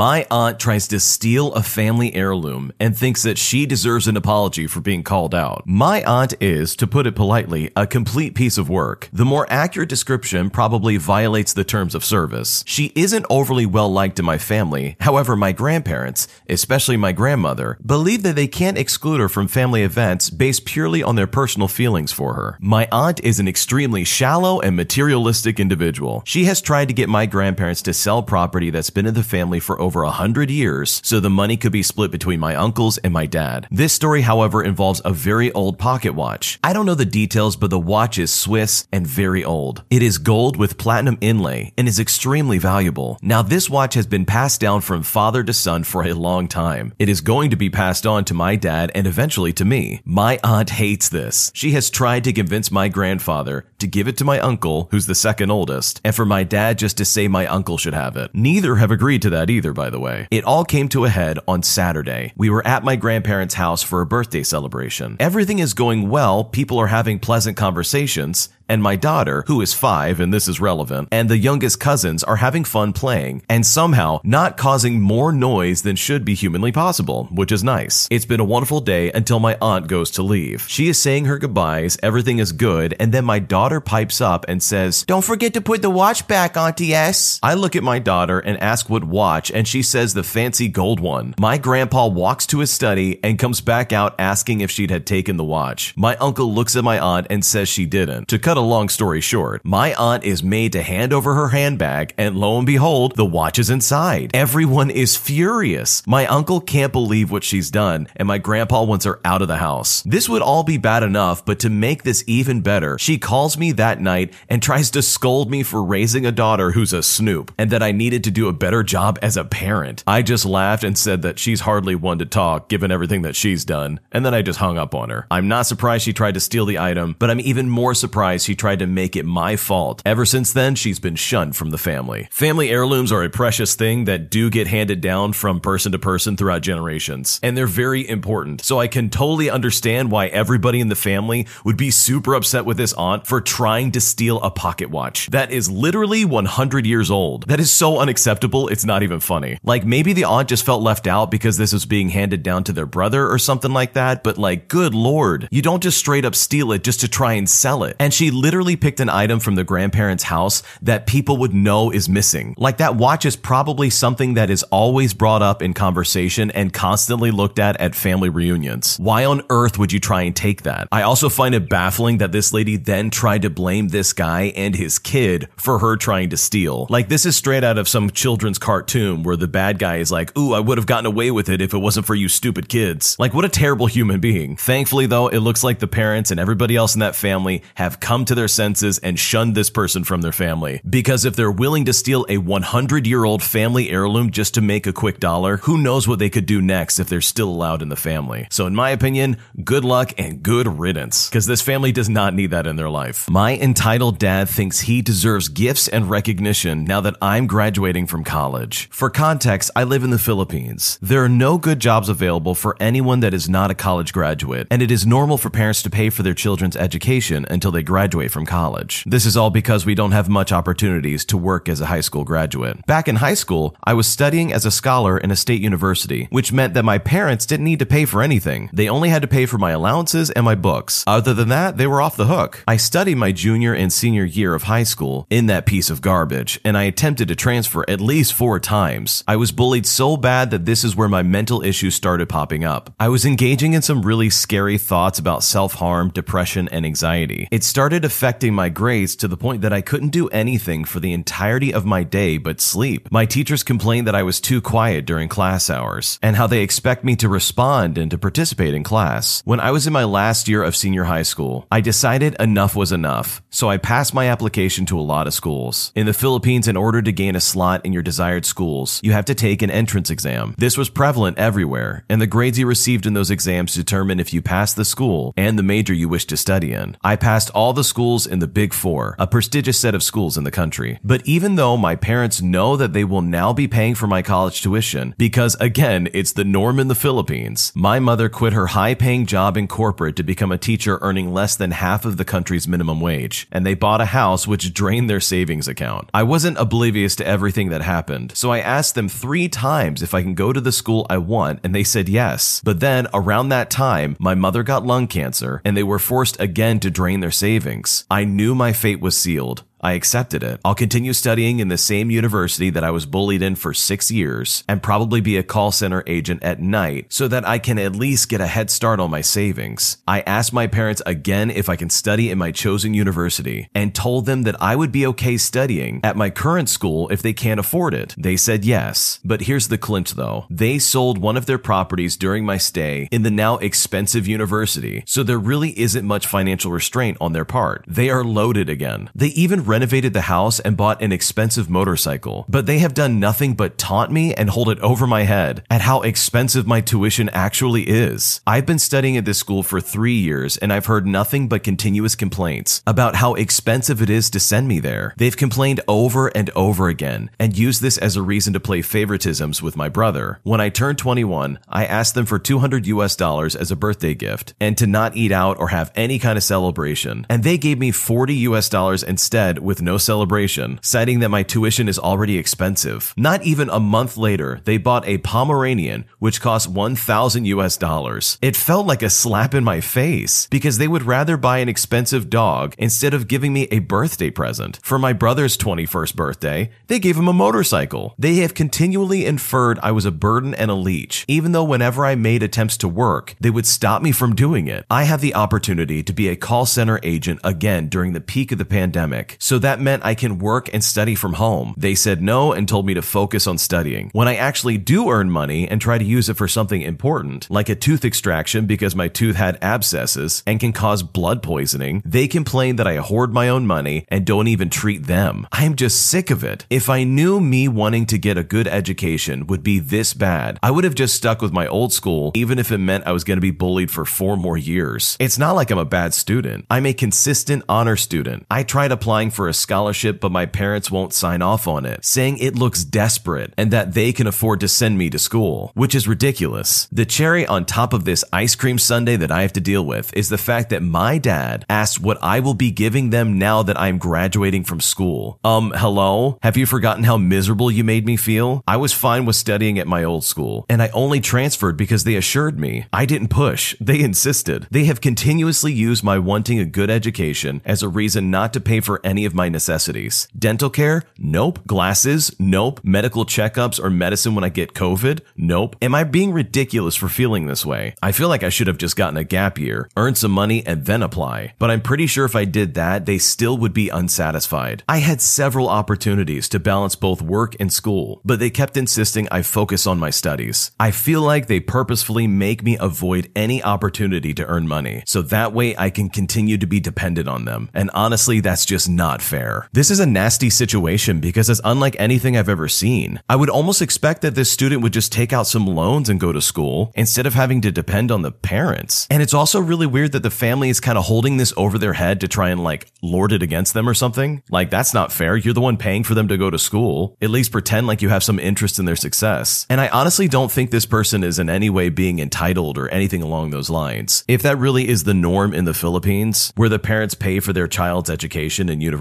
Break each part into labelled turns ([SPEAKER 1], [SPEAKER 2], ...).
[SPEAKER 1] My aunt tries to steal a family heirloom and thinks that she deserves an apology for being called out. My aunt is, to put it politely, a complete piece of work. The more accurate description probably violates the terms of service. She isn't overly well liked in my family. However, my grandparents, especially my grandmother, believe that they can't exclude her from family events based purely on their personal feelings for her. My aunt is an extremely shallow and materialistic individual. She has tried to get my grandparents to sell property that's been in the family for over a hundred years so the money could be split between my uncles and my dad. This story, however, involves a very old pocket watch. I don't know the details, but the watch is Swiss and very old. It is gold with platinum inlay and is extremely valuable. Now, this watch has been passed down from father to son for a long time. It is going to be passed on to my dad and eventually to me. My aunt hates this. She has tried to convince my grandfather to give it to my uncle, who's the second oldest, and for my dad just to say my uncle should have it. Neither have agreed to that either, by the way. It all came to a head on Saturday. We were at my grandparents' house for a birthday celebration. Everything is going well, people are having pleasant conversations, and my daughter, who is five, and this is relevant, and the youngest cousins are having fun playing and somehow not causing more noise than should be humanly possible, which is nice. It's been a wonderful day until my aunt goes to leave. She is saying her goodbyes, everything is good, and then my daughter pipes up and says, Don't forget to put the watch back, Auntie S. I look at my daughter and ask what watch, and she says the fancy gold one. My grandpa walks to his study and comes back out asking if she'd had taken the watch. My uncle looks at my aunt and says she didn't. To cut a long story short, my aunt is made to hand over her handbag, and lo and behold, the watch is inside. Everyone is furious. My uncle can't believe what she's done, and my grandpa wants her out of the house. This would all be bad enough, but to make this even better, she calls me that night and tries to scold me for raising a daughter who's a snoop, and that I needed to do a better job as a parent. I just laughed and said that she's hardly one to talk given everything that she's done, and then I just hung up on her. I'm not surprised she tried to steal the item, but I'm even more surprised she tried to make it my fault. Ever since then, she's been shunned from the family. Family heirlooms are a precious thing that do get handed down from person to person throughout generations, and they're very important. So I can totally understand why everybody in the family would be super upset with this aunt for trying to steal a pocket watch that is literally 100 years old. That is so unacceptable, it's not even funny. Like maybe the aunt just felt left out because this was being handed down to their brother or something like that, but like, good lord, you don't just straight up steal it just to try and sell it. And she literally picked an item from the grandparents' house that people would know is missing. Like that watch is probably something that is always brought up in conversation and constantly looked at at family reunions. Why on earth would you try and take that? I also find it baffling that this lady then tried to blame this guy and his kid for her trying to steal. Like this is straight out of some children's cartoon where the bad guy is like, ooh, I would have gotten away with it if it wasn't for you stupid kids. Like what a terrible human being. Thankfully though, it looks like the parents and everybody else in that family have come to their senses and shunned this person from their family. Because if they're willing to steal a 100 year old family heirloom just to make a quick dollar, who knows what they could do next if they're still allowed in the family. So in my opinion, good luck and good riddance. Because this family does not need that in their life. My entitled dad thinks he deserves gifts and recognition now that I'm graduating from college. For context, I live in the Philippines. There are no good jobs available for anyone that is not a college graduate, and it is normal for parents to pay for their children's education until they graduate from college. This is all because we don't have much opportunities to work as a high school graduate. Back in high school, I was studying as a scholar in a state university, which meant that my parents didn't need to pay for anything. They only had to pay for my allowances and my books. Other than that, they were off the hook. I studied my junior and senior year of high school in that piece of garbage, and I attempted to transfer at least four times. I was bullied so bad that this is where my mental issues started popping up. I was engaging in some really scary thoughts about self harm, depression, and anxiety. It started affecting my grades to the point that I couldn't do anything for the entirety of my day but sleep. My teachers complained that I was too quiet during class hours and how they expect me to respond and to participate in class. When I was in my last year of senior high school, I decided enough was enough, so I passed my application to a lot of schools. In the Philippines, in order to gain a slot in your desired schools, you have to take an entrance exam. This was prevalent everywhere, and the grades you received in those exams determine if you pass the school and the major you wish to study in. I passed all the schools in the Big Four, a prestigious set of schools in the country. But even though my parents know that they will now be paying for my college tuition, because again, it's the norm in the Philippines, my mother quit her high paying job in corporate to become a teacher earning less than half of the country's minimum wage, and they bought a house which drained their savings account. I wasn't oblivious to everything that happened, so I asked them three times if I can go to the school I want, and they said yes. But then, around that time, my mother got lung cancer, and they were forced again to drain their savings. I knew my fate was sealed. I accepted it. I'll continue studying in the same university that I was bullied in for six years and probably be a call center agent at night so that I can at least get a head start on my savings. I asked my parents again if I can study in my chosen university and told them that I would be okay studying at my current school if they can't afford it. They said yes. But here's the clinch though. They sold one of their properties during my stay in the now expensive university, so there really isn't much financial restraint on their part. They are loaded again. They even renovated the house and bought an expensive motorcycle, but they have done nothing but taunt me and hold it over my head at how expensive my tuition actually is. I've been studying at this school for three years and I've heard nothing but continuous complaints about how expensive it is to send me there. They've complained over and over again and used this as a reason to play favoritisms with my brother. When I turned 21, I asked them for 200 US dollars as a birthday gift and to not eat out or have any kind of celebration. And they gave me 40 US dollars instead with no celebration, citing that my tuition is already expensive. Not even a month later, they bought a Pomeranian, which cost 1,000 US dollars. It felt like a slap in my face because they would rather buy an expensive dog instead of giving me a birthday present. For my brother's 21st birthday, they gave him a motorcycle. They have continually inferred I was a burden and a leech, even though whenever I made attempts to work, they would stop me from doing it. I have the opportunity to be a call center agent again during the peak of the pandemic, so that meant I can work and study from home. They said no and told me to focus on studying. When I actually do earn money and try to use it for something important, like a tooth extraction because my tooth had abscesses and can cause blood poisoning, they complain that I hoard my own money and don't even treat them. I'm just sick of it. If I knew me wanting to get a good education would be this bad, I would have just stuck with my old school, even if it meant I was going to be bullied for four more years. It's not like I'm a bad student. I'm a consistent honor student. I tried applying for a scholarship, but my parents won't sign off on it, saying it looks desperate and that they can afford to send me to school, which is ridiculous. The cherry on top of this ice cream sundae that I have to deal with is the fact that my dad asked what I will be giving them now that I'm graduating from school. Um, hello? Have you forgotten how miserable you made me feel? I was fine with studying at my old school, and I only transferred because they assured me. I didn't push, they insisted. They have continuously used my wanting a good education as a reason not to pay for any of my necessities. Dental care? Nope. Glasses? Nope. Medical checkups or medicine when I get COVID? Nope. Am I being ridiculous for feeling this way? I feel like I should have just gotten a gap year, earned some money, and then apply. But I'm pretty sure if I did that, they still would be unsatisfied. I had several opportunities to balance both work and school, but they kept insisting I focus on my studies. I feel like they purposefully make me avoid any opportunity to earn money, so that way I can continue to be dependent on them. And honestly, that's just not fair. This is a nasty situation because it's unlike anything I've ever seen. I would almost expect that this student would just take out some loans and go to school instead of having to depend on the parents. And it's also really weird that the family is kind of holding this over their head to try and like lord it against them or something. Like, that's not fair. You're the one paying for them to go to school. At least pretend like you have some interest in their success. And I honestly don't think this person is in any way being entitled or anything along those lines. If that really is the norm in the Philippines, where the parents pay for their child's education and university,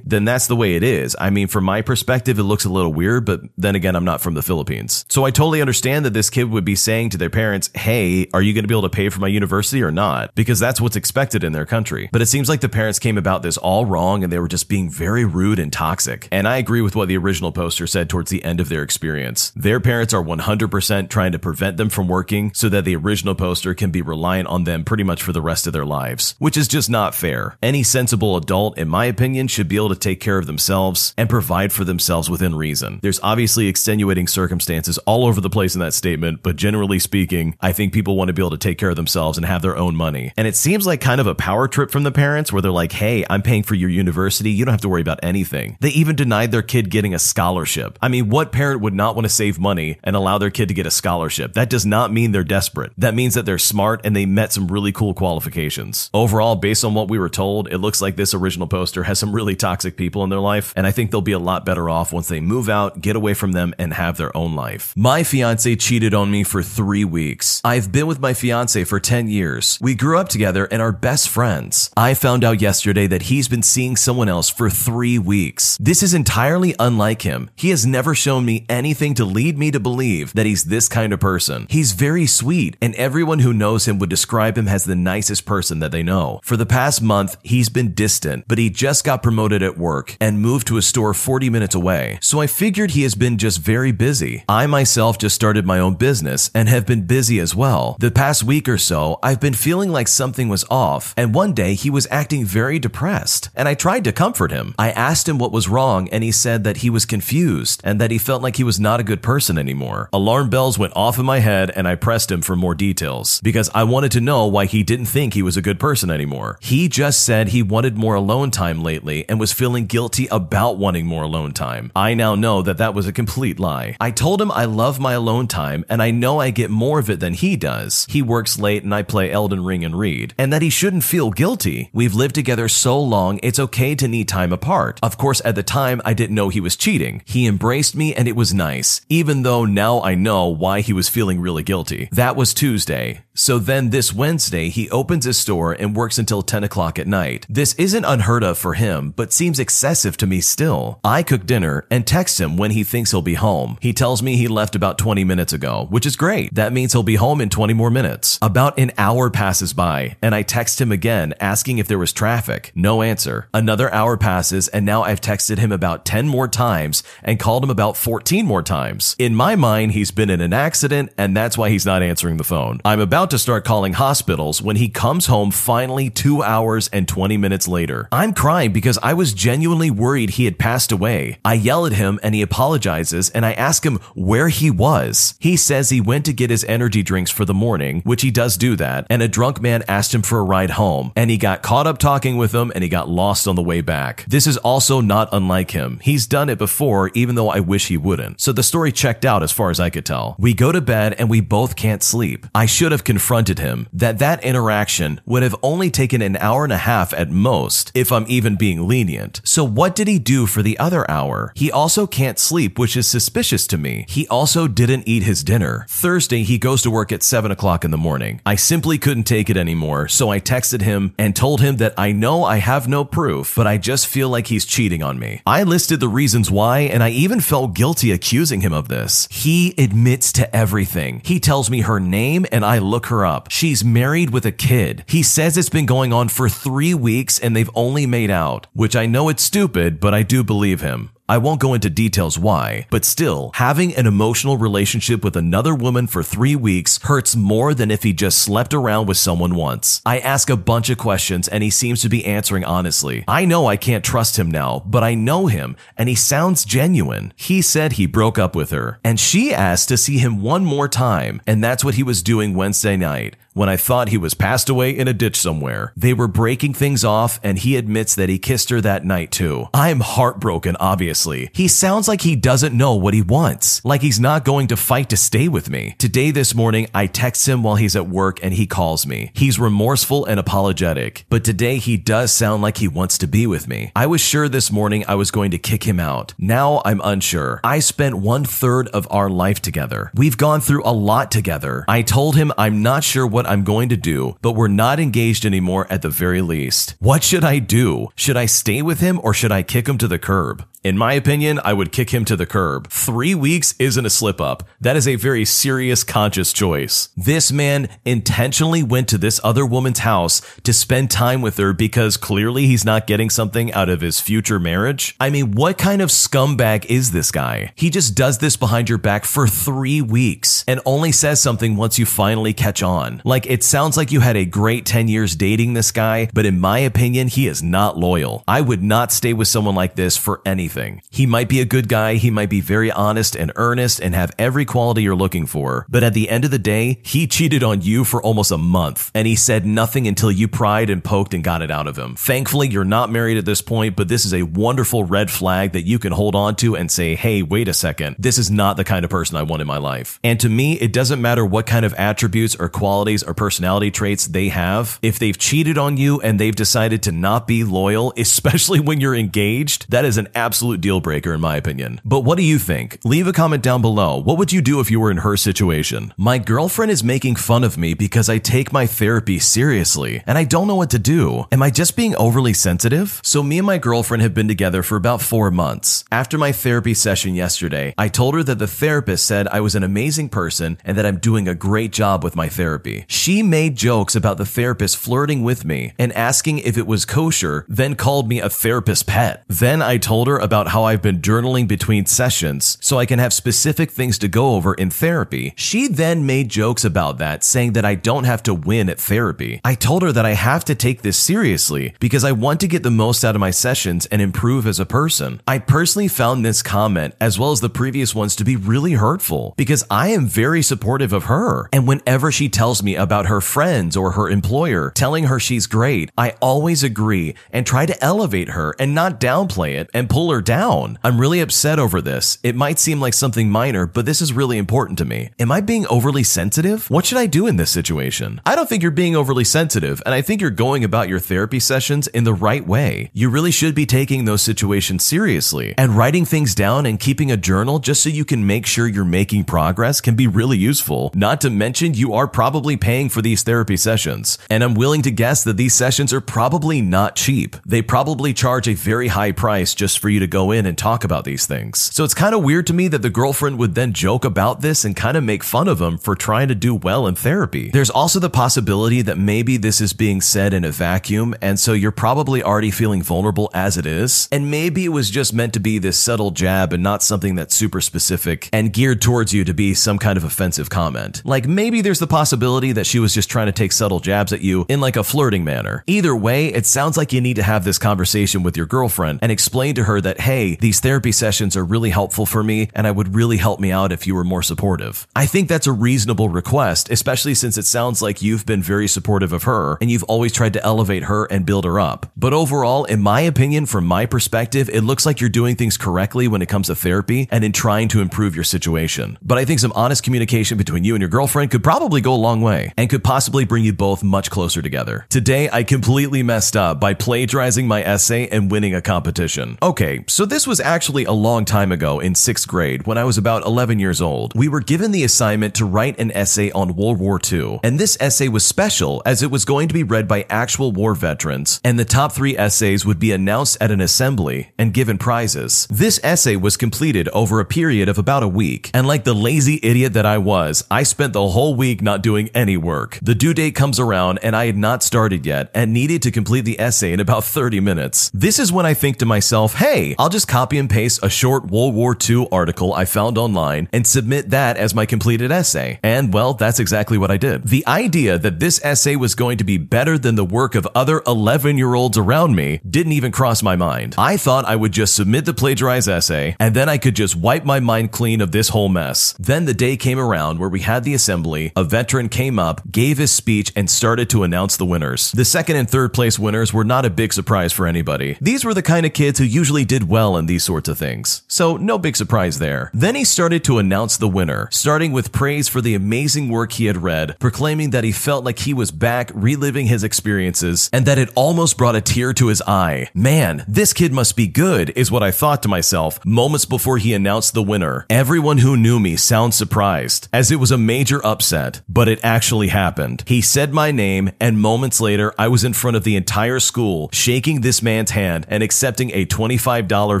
[SPEAKER 1] then that's the way it is. I mean, from my perspective, it looks a little weird, but then again, I'm not from the Philippines. So I totally understand that this kid would be saying to their parents, Hey, are you going to be able to pay for my university or not? Because that's what's expected in their country. But it seems like the parents came about this all wrong and they were just being very rude and toxic. And I agree with what the original poster said towards the end of their experience. Their parents are 100% trying to prevent them from working so that the original poster can be reliant on them pretty much for the rest of their lives, which is just not fair. Any sensible adult, in my opinion, should be able to take care of themselves and provide for themselves within reason. There's obviously extenuating circumstances all over the place in that statement, but generally speaking, I think people want to be able to take care of themselves and have their own money. And it seems like kind of a power trip from the parents where they're like, hey, I'm paying for your university. You don't have to worry about anything. They even denied their kid getting a scholarship. I mean, what parent would not want to save money and allow their kid to get a scholarship? That does not mean they're desperate. That means that they're smart and they met some really cool qualifications. Overall, based on what we were told, it looks like this original poster has some really toxic people in their life, and I think they'll be a lot better off once they move out, get away from them, and have their own life. My fiance cheated on me for three weeks. I've been with my fiance for 10 years. We grew up together and are best friends. I found out yesterday that he's been seeing someone else for three weeks. This is entirely unlike him. He has never shown me anything to lead me to believe that he's this kind of person. He's very sweet, and everyone who knows him would describe him as the nicest person that they know. For the past month, he's been distant, but he just promoted at work and moved to a store 40 minutes away. So I figured he has been just very busy. I myself just started my own business and have been busy as well. The past week or so, I've been feeling like something was off, and one day he was acting very depressed, and I tried to comfort him. I asked him what was wrong, and he said that he was confused and that he felt like he was not a good person anymore. Alarm bells went off in my head, and I pressed him for more details because I wanted to know why he didn't think he was a good person anymore. He just said he wanted more alone time lately and was feeling guilty about wanting more alone time. I now know that that was a complete lie. I told him I love my alone time and I know I get more of it than he does. He works late and I play Elden Ring and read, and that he shouldn't feel guilty. We've lived together so long, it's okay to need time apart. Of course, at the time, I didn't know he was cheating. He embraced me and it was nice, even though now I know why he was feeling really guilty. That was Tuesday. So then this Wednesday, he opens his store and works until 10 o'clock at night. This isn't unheard of for him, but seems excessive to me still. I cook dinner and text him when he thinks he'll be home. He tells me he left about 20 minutes ago, which is great. That means he'll be home in 20 more minutes. About an hour passes by, and I text him again asking if there was traffic. No answer. Another hour passes, and now I've texted him about 10 more times and called him about 14 more times. In my mind, he's been in an accident, and that's why he's not answering the phone. I'm about to start calling hospitals when he comes home finally two hours and 20 minutes later. I'm crying because I was genuinely worried he had passed away. I yell at him and he apologizes and I ask him where he was. He says he went to get his energy drinks for the morning, which he does do that, and a drunk man asked him for a ride home and he got caught up talking with him and he got lost on the way back. This is also not unlike him. He's done it before, even though I wish he wouldn't. So the story checked out as far as I could tell. We go to bed and we both can't sleep. I should have confronted him that that interaction would have only taken an hour and a half at most, if I'm even being lenient. So what did he do for the other hour? He also can't sleep, which is suspicious to me. He also didn't eat his dinner. Thursday, he goes to work at 7 o'clock in the morning. I simply couldn't take it anymore, so I texted him and told him that I know I have no proof, but I just feel like he's cheating on me. I listed the reasons why, and I even felt guilty accusing him of this. He admits to everything. He tells me her name and I look her up. She's married with a kid. He says it's been going on for three weeks and they've only made out, which I know it's stupid, but I do believe him. I won't go into details why, but still, having an emotional relationship with another woman for three weeks hurts more than if he just slept around with someone once. I ask a bunch of questions and he seems to be answering honestly. I know I can't trust him now, but I know him and he sounds genuine. He said he broke up with her and she asked to see him one more time, and that's what he was doing Wednesday night when I thought he was passed away in a ditch somewhere. They were breaking things off, and he admits that he kissed her that night too. I'm heartbroken, obviously. He sounds like he doesn't know what he wants, like he's not going to fight to stay with me. Today, this morning, I text him while he's at work and he calls me. He's remorseful and apologetic, but today he does sound like he wants to be with me. I was sure this morning I was going to kick him out. Now I'm unsure. I spent one third of our life together. We've gone through a lot together. I told him I'm not sure what I'm going to do, but we're not engaged anymore at the very least. What should I do? Should I stay with him or should I kick him to the curb? In my opinion, I would kick him to the curb. Three weeks isn't a slip up. That is a very serious, conscious choice. This man intentionally went to this other woman's house to spend time with her because clearly he's not getting something out of his future marriage. I mean, what kind of scumbag is this guy? He just does this behind your back for three weeks and only says something once you finally catch on. Like, it sounds like you had a great 10 years dating this guy, but in my opinion, he is not loyal. I would not stay with someone like this for anything. He might be a good guy, he might be very honest and earnest and have every quality you're looking for, but at the end of the day, he cheated on you for almost a month and he said nothing until you pried and poked and got it out of him. Thankfully, you're not married at this point, but this is a wonderful red flag that you can hold on to and say, hey, wait a second, this is not the kind of person I want in my life. And to me, it doesn't matter what kind of attributes or qualities or personality traits they have. If they've cheated on you and they've decided to not be loyal, especially when you're engaged, that is an absolute deal breaker in my opinion. But what do you think? Leave a comment down below. What would you do if you were in her situation? My girlfriend is making fun of me because I take my therapy seriously and I don't know what to do. Am I just being overly sensitive? So me and my girlfriend have been together for about four months. After my therapy session yesterday, I told her that the therapist said I was an amazing person and that I'm doing a great job with my therapy. She made jokes about the therapist flirting with me and asking if it was kosher, then called me a therapist pet. Then I told her about how I've been journaling between sessions so I can have specific things to go over in therapy. She then made jokes about that, saying that I don't have to win at therapy. I told her that I have to take this seriously because I want to get the most out of my sessions and improve as a person. I personally found this comment, as well as the previous ones, to be really hurtful because I am very supportive of her. And whenever she tells me about her friends or her employer telling her she's great, I always agree and try to elevate her and not downplay it and pull her down. I'm really upset over this. It might seem like something minor, but this is really important to me. Am I being overly sensitive? What should I do in this situation? I don't think you're being overly sensitive, and I think you're going about your therapy sessions in the right way. You really should be taking those situations seriously and writing things down and keeping a journal just so you can make sure you're making progress can be really useful. Not to mention, you are probably paying for these therapy sessions, and I'm willing to guess that these sessions are probably not cheap. They probably charge a very high price just for you to go in and talk about these things. So it's kind of weird to me that the girlfriend would then joke about this and kind of make fun of him for trying to do well in therapy. There's also the possibility that maybe this is being said in a vacuum, and so you're probably already feeling vulnerable as it is, and maybe it was just meant to be this subtle jab and not something that's super specific and geared towards you to be some kind of offensive comment. Like maybe there's the possibility that she was just trying to take subtle jabs at you in like a flirting manner. Either way, it sounds like you need to have this conversation with your girlfriend and explain to her that, hey, these therapy sessions are really helpful for me and I would really help me out if you were more supportive. I think that's a reasonable request, especially since it sounds like you've been very supportive of her and you've always tried to elevate her and build her up. But overall, in my opinion, from my perspective, it looks like you're doing things correctly when it comes to therapy and in trying to improve your situation. But I think some honest communication between you and your girlfriend could probably go a long way and could possibly bring you both much closer together. Today, I completely messed up by plagiarizing my essay and winning a competition. Okay, so this was actually a long time ago in sixth grade when I was about 11 years old. We were given the assignment to write an essay on World War II, and this essay was special as it was going to be read by actual war veterans, and the top three essays would be announced at an assembly and given prizes. This essay was completed over a period of about a week, and like the lazy idiot that I was, I spent the whole week not doing any work. The due date comes around, and I had not started yet and needed to complete the essay in about 30 minutes. This is when I think to myself, hey, I'll just copy and paste a short World War II article I found online and submit that as my completed essay. And well, that's exactly what I did. The idea that this essay was going to be better than the work of other 11 year olds around me didn't even cross my mind. I thought I would just submit the plagiarized essay and then I could just wipe my mind clean of this whole mess. Then the day came around where we had the assembly, a veteran came up, gave his speech, and started to announce the winners. The second and third place winners were not a big surprise for anybody. These were the kind of kids who usually did well in these sorts of things. So no big surprise there. Then he started to announce the winner, starting with praise for the amazing work he had read, proclaiming that he felt like he was back reliving his experiences and that it almost brought a tear to his eye. Man, this kid must be good, is what I thought to myself moments before he announced the winner. Everyone who knew me sounds surprised, as it was a major upset, but it actually happened. He said my name, and moments later, I was in front of the entire school, shaking this man's hand and accepting a $25 $25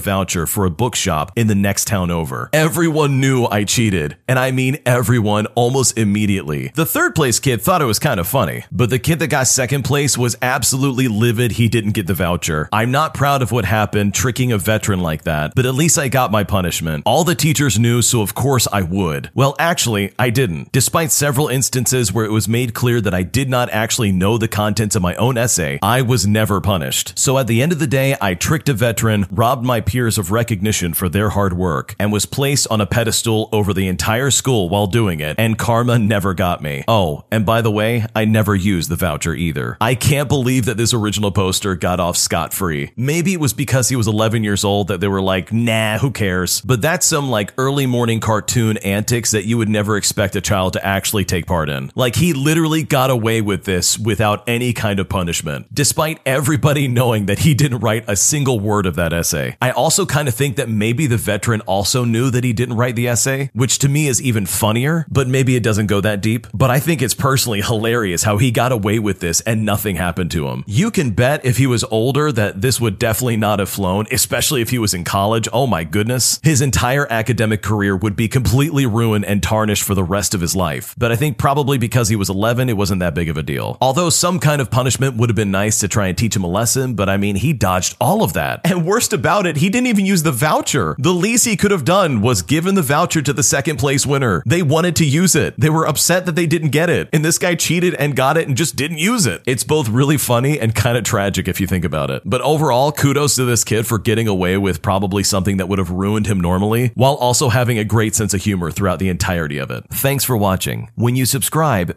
[SPEAKER 1] voucher for a bookshop in the next town over. Everyone knew I cheated, and I mean everyone almost immediately. The third place kid thought it was kind of funny, but the kid that got second place was absolutely livid he didn't get the voucher. I'm not proud of what happened tricking a veteran like that, but at least I got my punishment. All the teachers knew, so of course I would. Well, actually, I didn't. Despite several instances where it was made clear that I did not actually know the contents of my own essay, I was never punished. So at the end of the day, I tricked a veteran, robbed my peers of recognition for their hard work, and was placed on a pedestal over the entire school while doing it, and karma never got me. Oh, and by the way, I never used the voucher either. I can't believe that this original poster got off scot free. Maybe it was because he was 11 years old that they were like, nah, who cares? But that's some like early morning cartoon antics that you would never expect a child to actually take part in. Like he literally got away with this without any kind of punishment, despite everybody knowing that he didn't write a single word of that essay. I also kind of think that maybe the veteran also knew that he didn't write the essay, which to me is even funnier, but maybe it doesn't go that deep. But I think it's personally hilarious how he got away with this and nothing happened to him. You can bet if he was older that this would definitely not have flown, especially if he was in college. Oh my goodness. His entire academic career would be completely ruined and tarnished for the rest of his life. But I think probably because he was 11, it wasn't that big of a deal. Although some kind of punishment would have been nice to try and teach him a lesson, but I mean, he dodged all of that. And worst about it, he didn't even use the voucher. The least he could have done was given the voucher to the second place winner. They wanted to use it. They were upset that they didn't get it. And this guy cheated and got it and just didn't use it. It's both really funny and kind of tragic if you think about it. But overall, kudos to this kid for getting away with probably something that would have ruined him normally, while also having a great sense of humor throughout the entirety of it. Thanks for watching. When you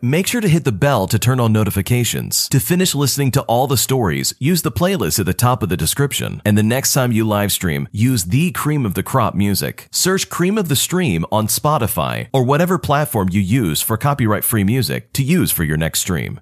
[SPEAKER 1] make sure to hit the bell to turn on notifications. To finish listening to all the stories, use the playlist at the top of the description. And the next time you live stream, use the cream of the crop music. Search Cream of the Stream on Spotify or whatever platform you use for copyright free music to use for your next stream.